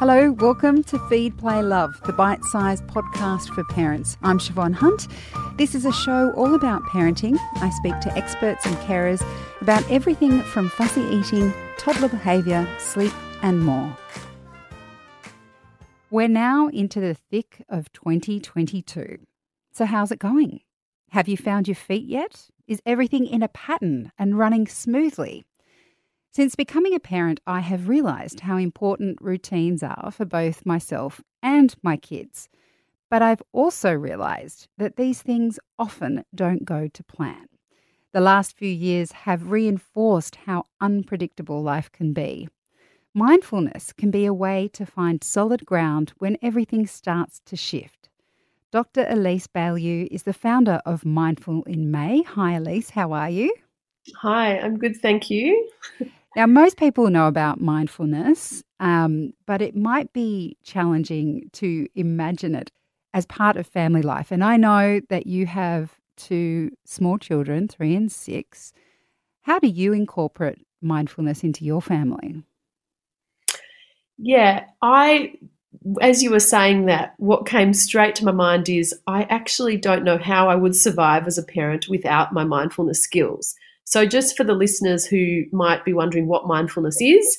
Hello, welcome to Feed, Play, Love, the bite sized podcast for parents. I'm Siobhan Hunt. This is a show all about parenting. I speak to experts and carers about everything from fussy eating, toddler behaviour, sleep, and more. We're now into the thick of 2022. So, how's it going? Have you found your feet yet? Is everything in a pattern and running smoothly? Since becoming a parent, I have realised how important routines are for both myself and my kids. But I've also realised that these things often don't go to plan. The last few years have reinforced how unpredictable life can be. Mindfulness can be a way to find solid ground when everything starts to shift. Dr. Elise Bialylew is the founder of Mindful in May. Hi, Elise, how are you? Hi, I'm good, thank you. Now, most people know about mindfulness, um, but it might be challenging to imagine it as part of family life. And I know that you have two small children, three and six. How do you incorporate mindfulness into your family? Yeah, I, as you were saying that, what came straight to my mind is I actually don't know how I would survive as a parent without my mindfulness skills. So, just for the listeners who might be wondering what mindfulness is,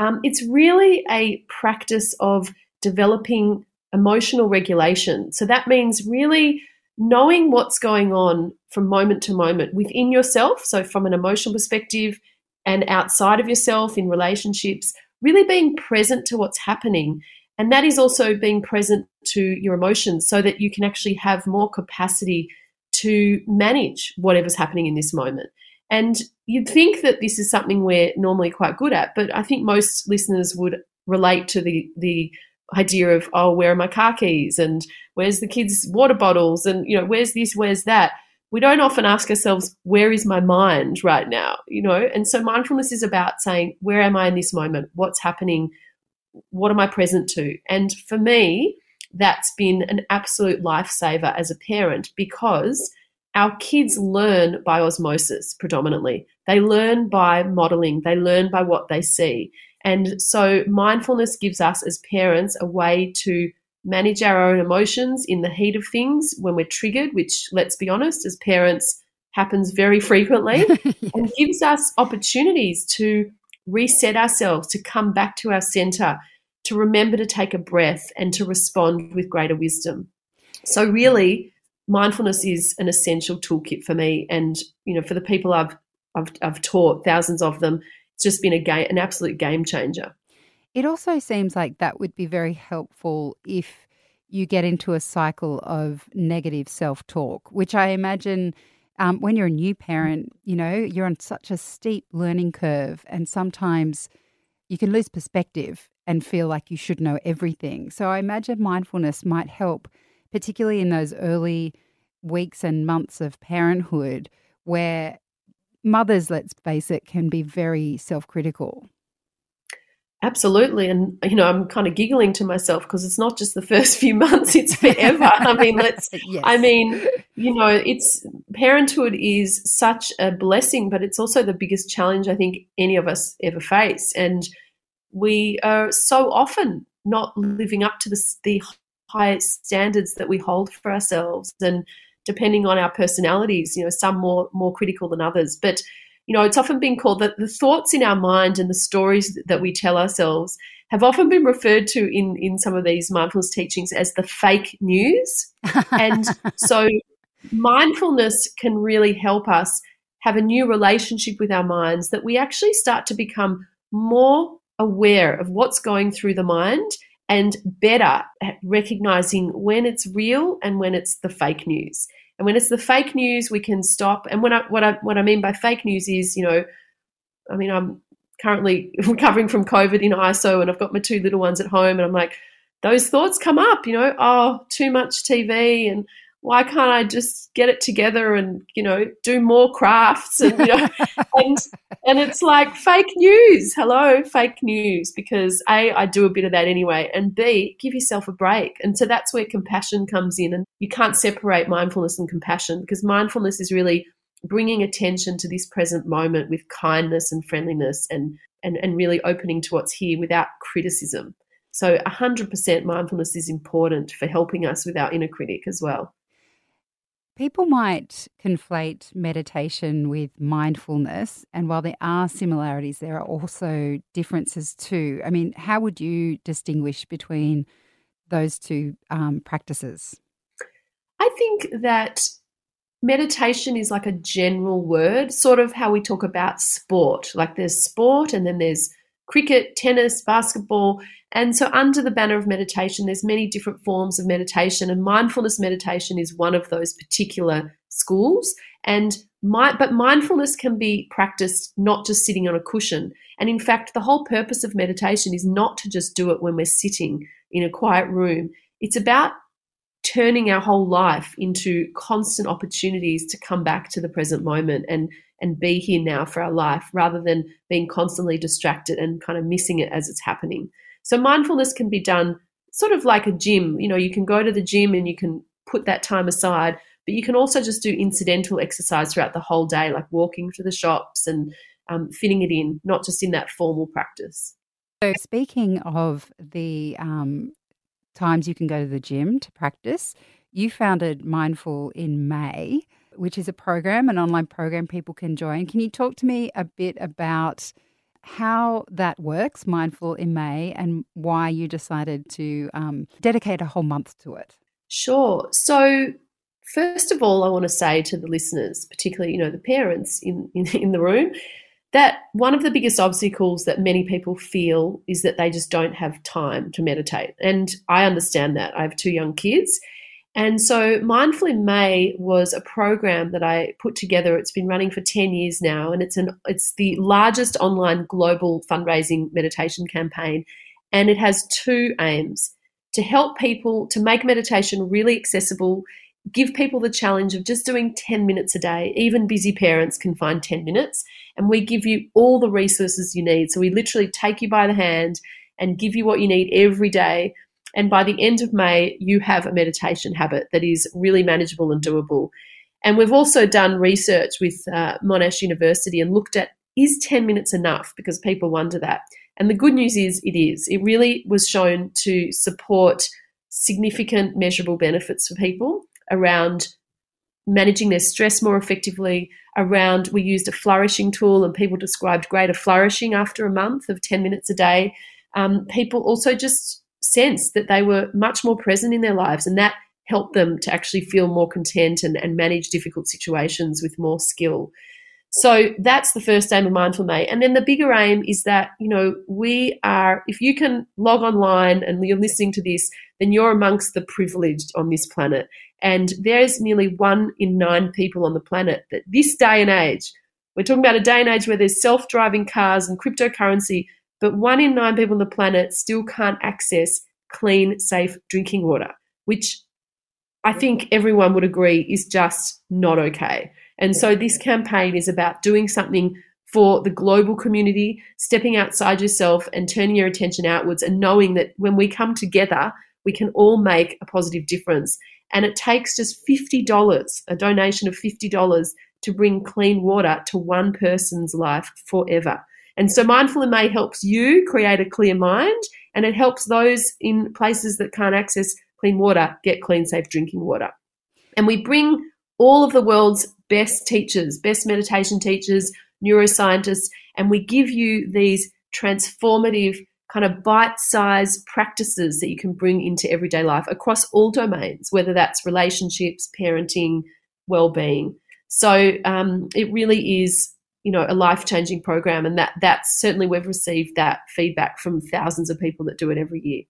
um, it's really a practice of developing emotional regulation. So, that means really knowing what's going on from moment to moment within yourself. So, from an emotional perspective and outside of yourself in relationships, really being present to what's happening. And that is also being present to your emotions so that you can actually have more capacity to manage whatever's happening in this moment. And you'd think that this is something we're normally quite good at, but I think most listeners would relate to the the idea of oh, where are my car keys and where's the kids' water bottles and you know where's this, where's that. We don't often ask ourselves where is my mind right now, you know. And so mindfulness is about saying where am I in this moment? What's happening? What am I present to? And for me, that's been an absolute lifesaver as a parent because our kids learn by osmosis predominantly. They learn by modeling, they learn by what they see. And so mindfulness gives us as parents a way to manage our own emotions in the heat of things when we're triggered, which, let's be honest, as parents happens very frequently, yes. and gives us opportunities to reset ourselves, to come back to our center, to remember to take a breath and to respond with greater wisdom. So, really, mindfulness is an essential toolkit for me, and you know, for the people I've I've, I've taught thousands of them, it's just been a game, an absolute game changer. It also seems like that would be very helpful if you get into a cycle of negative self talk, which I imagine. Um, when you're a new parent, you know, you're on such a steep learning curve, and sometimes you can lose perspective and feel like you should know everything. So I imagine mindfulness might help particularly in those early weeks and months of parenthood where mothers, let's face it, can be very self critical. Absolutely. And, you know, I'm kind of giggling to myself because it's not just the first few months, it's forever. I mean, let's, yes. I mean, you know, it's parenthood is such a blessing, but it's also the biggest challenge I think any of us ever face. And we are so often not living up to the, the high standards that we hold for ourselves. And depending on our personalities you know some more more critical than others. But you know it's often been called that the thoughts in our mind and the stories that we tell ourselves have often been referred to in in some of these mindfulness teachings as the fake news. And so mindfulness can really help us have a new relationship with our minds that we actually start to become more aware of what's going through the mind and better at recognizing when it's real and when it's the fake news. And when it's the fake news, we can stop. And when I, what I what I mean by fake news is, you know, I mean I'm currently recovering from COVID in ISO, and I've got my two little ones at home, and I'm like, those thoughts come up, you know, oh, too much TV and why can't I just get it together and you know do more crafts and you know and and it's like fake news. Hello, fake news because a I do a bit of that anyway, and b give yourself a break. And so that's where compassion comes in, and you can't separate mindfulness and compassion because mindfulness is really bringing attention to this present moment with kindness and friendliness and and and really opening to what's here without criticism. So 100% mindfulness is important for helping us with our inner critic as well. People might conflate meditation with mindfulness, and while there are similarities, there are also differences too. I mean, how would you distinguish between those two um, practices? I think that meditation is like a general word, sort of how we talk about sport. Like there's sport, and then there's cricket, tennis, basketball. And so, under the banner of meditation, there's many different forms of meditation, and mindfulness meditation is one of those particular schools. And my, but mindfulness can be practiced not just sitting on a cushion. And in fact, the whole purpose of meditation is not to just do it when we're sitting in a quiet room. It's about turning our whole life into constant opportunities to come back to the present moment and and be here now for our life rather than being constantly distracted and kind of missing it as it's happening. So mindfulness can be done sort of like a gym. You know, you can go to the gym and you can put that time aside, but you can also just do incidental exercise throughout the whole day, like walking to the shops and um, fitting it in, not just in that formal practice. So, speaking of the um, times you can go to the gym to practice, you founded Mindful in May which is a program, an online program people can join. Can you talk to me a bit about how that works, Mindful in May, and why you decided to um, dedicate a whole month to it? Sure. So, first of all, I want to say to the listeners, particularly you know the parents in, in, in the room, that one of the biggest obstacles that many people feel is that they just don't have time to meditate. And I understand that. I have two young kids. And so Mindful in May was a program that I put together. It's been running for 10 years now, and it's an it's the largest online global fundraising meditation campaign. And it has two aims to help people to make meditation really accessible, give people the challenge of just doing 10 minutes a day. Even busy parents can find 10 minutes, and we give you all the resources you need. So we literally take you by the hand and give you what you need every day and by the end of May, you have a meditation habit that is really manageable and doable. And we've also done research with uh, Monash University and looked at is 10 minutes enough? Because people wonder that. And the good news is it is. It really was shown to support significant measurable benefits for people around managing their stress more effectively around we used a flourishing tool and people described greater flourishing after a month of 10 minutes a day um, people also just sense that they were much more present in their lives and that helped them to actually feel more content and, and manage difficult situations with more skill. So that's the first aim of Mindful May. And then the bigger aim is that, you know, we are, if you can log online and you're listening to this, then you're amongst the privileged on this planet. And there's nearly one in nine people on the planet that this day and age, we're talking about a day and age where there's self driving cars and cryptocurrency, but one in nine people on the planet still can't access clean, safe drinking water, which I think everyone would agree is just not okay. And so this campaign is about doing something for the global community, stepping outside yourself and turning your attention outwards and knowing that when we come together, we can all make a positive difference. And it takes just $50, a donation of $50 to bring clean water to one person's life forever. And so Mindful in May helps you create a clear mind and it helps those in places that can't access clean water get clean, safe drinking water. And we bring all of the world's best teachers, best meditation teachers, neuroscientists, and we give you these transformative kind of bite-sized practices that you can bring into everyday life across all domains, whether that's relationships, parenting, well-being. So um, it really is you know a life changing program and that that's certainly we've received that feedback from thousands of people that do it every year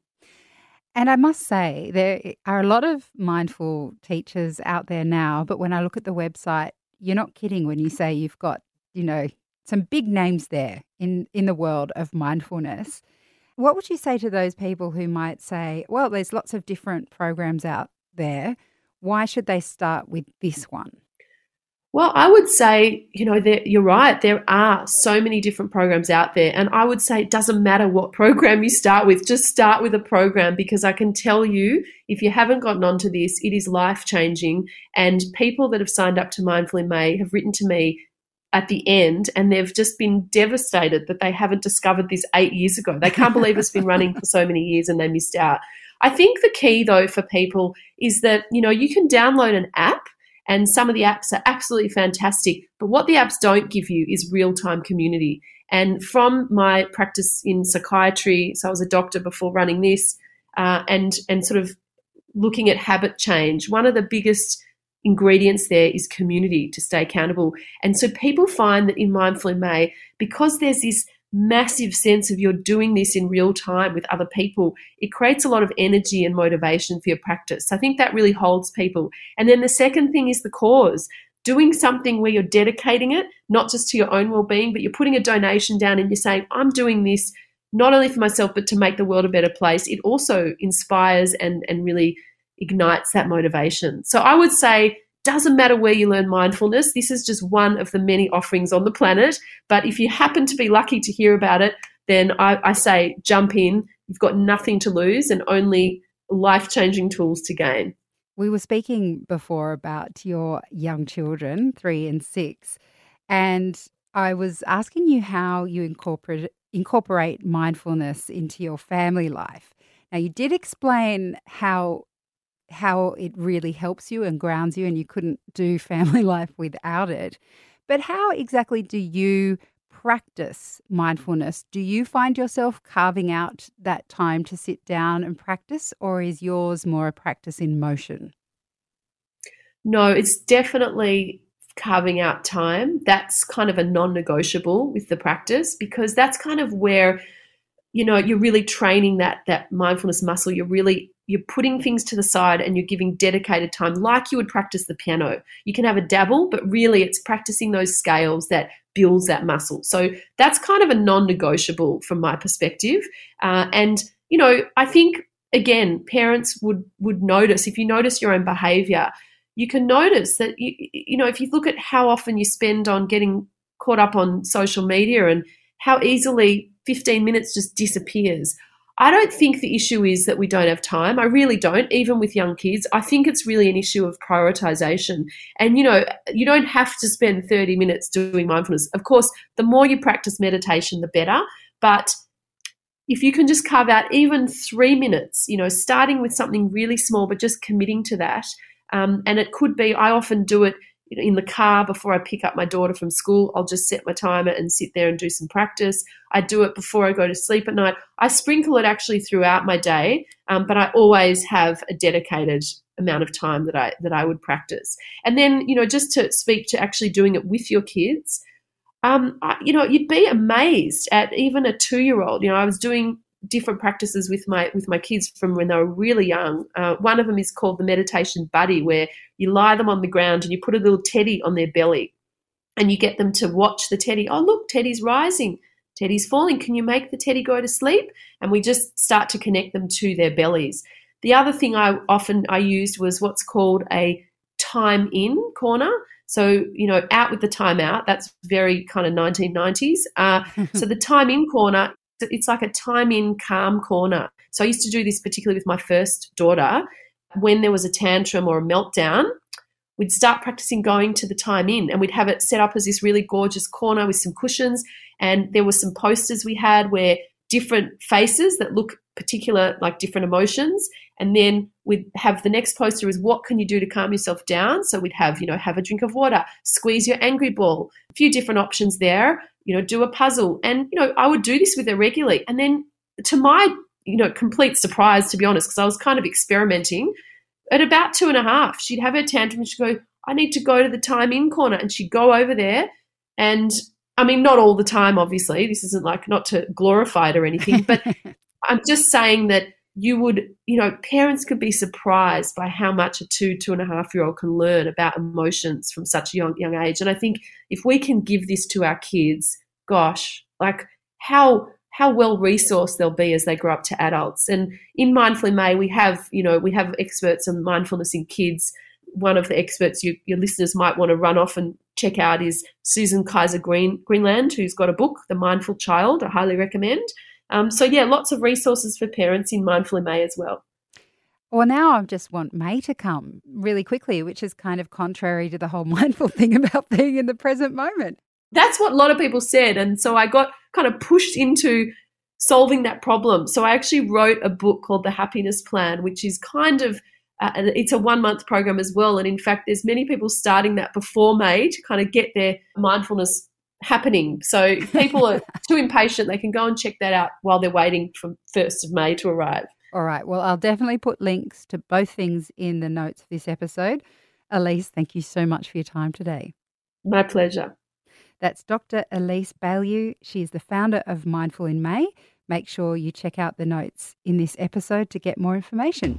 and I must say, there are a lot of mindful teachers out there now, but when I look at the website, you're not kidding when you say you've got, you know, some big names there in, in the world of mindfulness. What would you say to those people who might say, well, there's lots of different programs out there. Why should they start with this one? Well, I would say, you know, you're right. There are so many different programs out there. And I would say it doesn't matter what program you start with, just start with a program because I can tell you, if you haven't gotten onto this, it is life changing. And people that have signed up to Mindful in May have written to me at the end and they've just been devastated that they haven't discovered this eight years ago. They can't believe it's been running for so many years and they missed out. I think the key though for people is that, you know, you can download an app and some of the apps are absolutely fantastic, but what the apps don't give you is real-time community. And from my practice in psychiatry, so I was a doctor before running this, uh, and and sort of looking at habit change. One of the biggest ingredients there is community to stay accountable. And so people find that in Mindful in May, because there's this massive sense of you're doing this in real time with other people, it creates a lot of energy and motivation for your practice. I think that really holds people. And then the second thing is the cause. Doing something where you're dedicating it, not just to your own well being, but you're putting a donation down and you're saying, I'm doing this not only for myself, but to make the world a better place. It also inspires and, and really ignites that motivation. So I would say doesn't matter where you learn mindfulness. This is just one of the many offerings on the planet. But if you happen to be lucky to hear about it, then I, I say jump in. You've got nothing to lose and only life changing tools to gain. We were speaking before about your young children, three and six, and I was asking you how you incorporate incorporate mindfulness into your family life. Now, you did explain how how it really helps you and grounds you, and you couldn't do family life without it. But how exactly do you practice mindfulness? Do you find yourself carving out that time to sit down and practice, or is yours more a practice in motion? No, it's definitely carving out time. That's kind of a non negotiable with the practice because that's kind of where you know you're really training that that mindfulness muscle. You're really you're putting things to the side and you're giving dedicated time like you would practice the piano. You can have a dabble but really it's practicing those scales that builds that muscle. So that's kind of a non-negotiable from my perspective. Uh, and you know i think again parents would would notice if you notice your own behavior you can notice that you, you know if you look at how often you spend on getting caught up on social media and how easily 15 minutes just disappears. I don't think the issue is that we don't have time. I really don't, even with young kids. I think it's really an issue of prioritization. And, you know, you don't have to spend 30 minutes doing mindfulness. Of course, the more you practice meditation, the better. But if you can just carve out even three minutes, you know, starting with something really small, but just committing to that. Um, and it could be, I often do it in the car before I pick up my daughter from school, I'll just set my timer and sit there and do some practice. I do it before I go to sleep at night. I sprinkle it actually throughout my day, um, but I always have a dedicated amount of time that I that I would practice. And then, you know, just to speak to actually doing it with your kids, um, I, you know, you'd be amazed at even a two year old. You know, I was doing different practices with my with my kids from when they were really young. Uh, one of them is called the meditation buddy, where you lie them on the ground and you put a little teddy on their belly, and you get them to watch the teddy. Oh, look, teddy's rising, teddy's falling. Can you make the teddy go to sleep? And we just start to connect them to their bellies. The other thing I often I used was what's called a time in corner. So, you know, out with the time out. That's very kind of 1990s. Uh, so, the time in corner it's like a time in calm corner. So I used to do this particularly with my first daughter. When there was a tantrum or a meltdown, we'd start practicing going to the time in and we'd have it set up as this really gorgeous corner with some cushions. And there were some posters we had where different faces that look particular, like different emotions. And then we'd have the next poster is what can you do to calm yourself down? So we'd have, you know, have a drink of water, squeeze your angry ball, a few different options there you know, do a puzzle. And, you know, I would do this with her regularly. And then to my, you know, complete surprise, to be honest, because I was kind of experimenting, at about two and a half, she'd have her tantrum and she'd go, I need to go to the time in corner. And she'd go over there. And I mean, not all the time, obviously. This isn't like not to glorify it or anything, but I'm just saying that you would, you know, parents could be surprised by how much a two, two and a half year old can learn about emotions from such a young, young age. And I think if we can give this to our kids, gosh, like how how well resourced they'll be as they grow up to adults. And in Mindful in May, we have, you know, we have experts on mindfulness in kids. One of the experts you, your listeners might want to run off and check out is Susan Kaiser Green, Greenland, who's got a book, The Mindful Child. I highly recommend. Um, so, yeah, lots of resources for parents in Mindful in May as well. Well, now I just want May to come really quickly, which is kind of contrary to the whole mindful thing about being in the present moment. that's what a lot of people said. And so I got kind of pushed into solving that problem. So I actually wrote a book called The Happiness Plan, which is kind of uh, it's a one month program as well. And in fact, there's many people starting that before May to kind of get their mindfulness happening. So if people are too impatient, they can go and check that out while they're waiting for 1st of May to arrive. All right. Well, I'll definitely put links to both things in the notes of this episode. Elise, thank you so much for your time today. My pleasure. That's Dr. Elise Bialylew. She is the founder of Mindful in May. Make sure you check out the notes in this episode to get more information.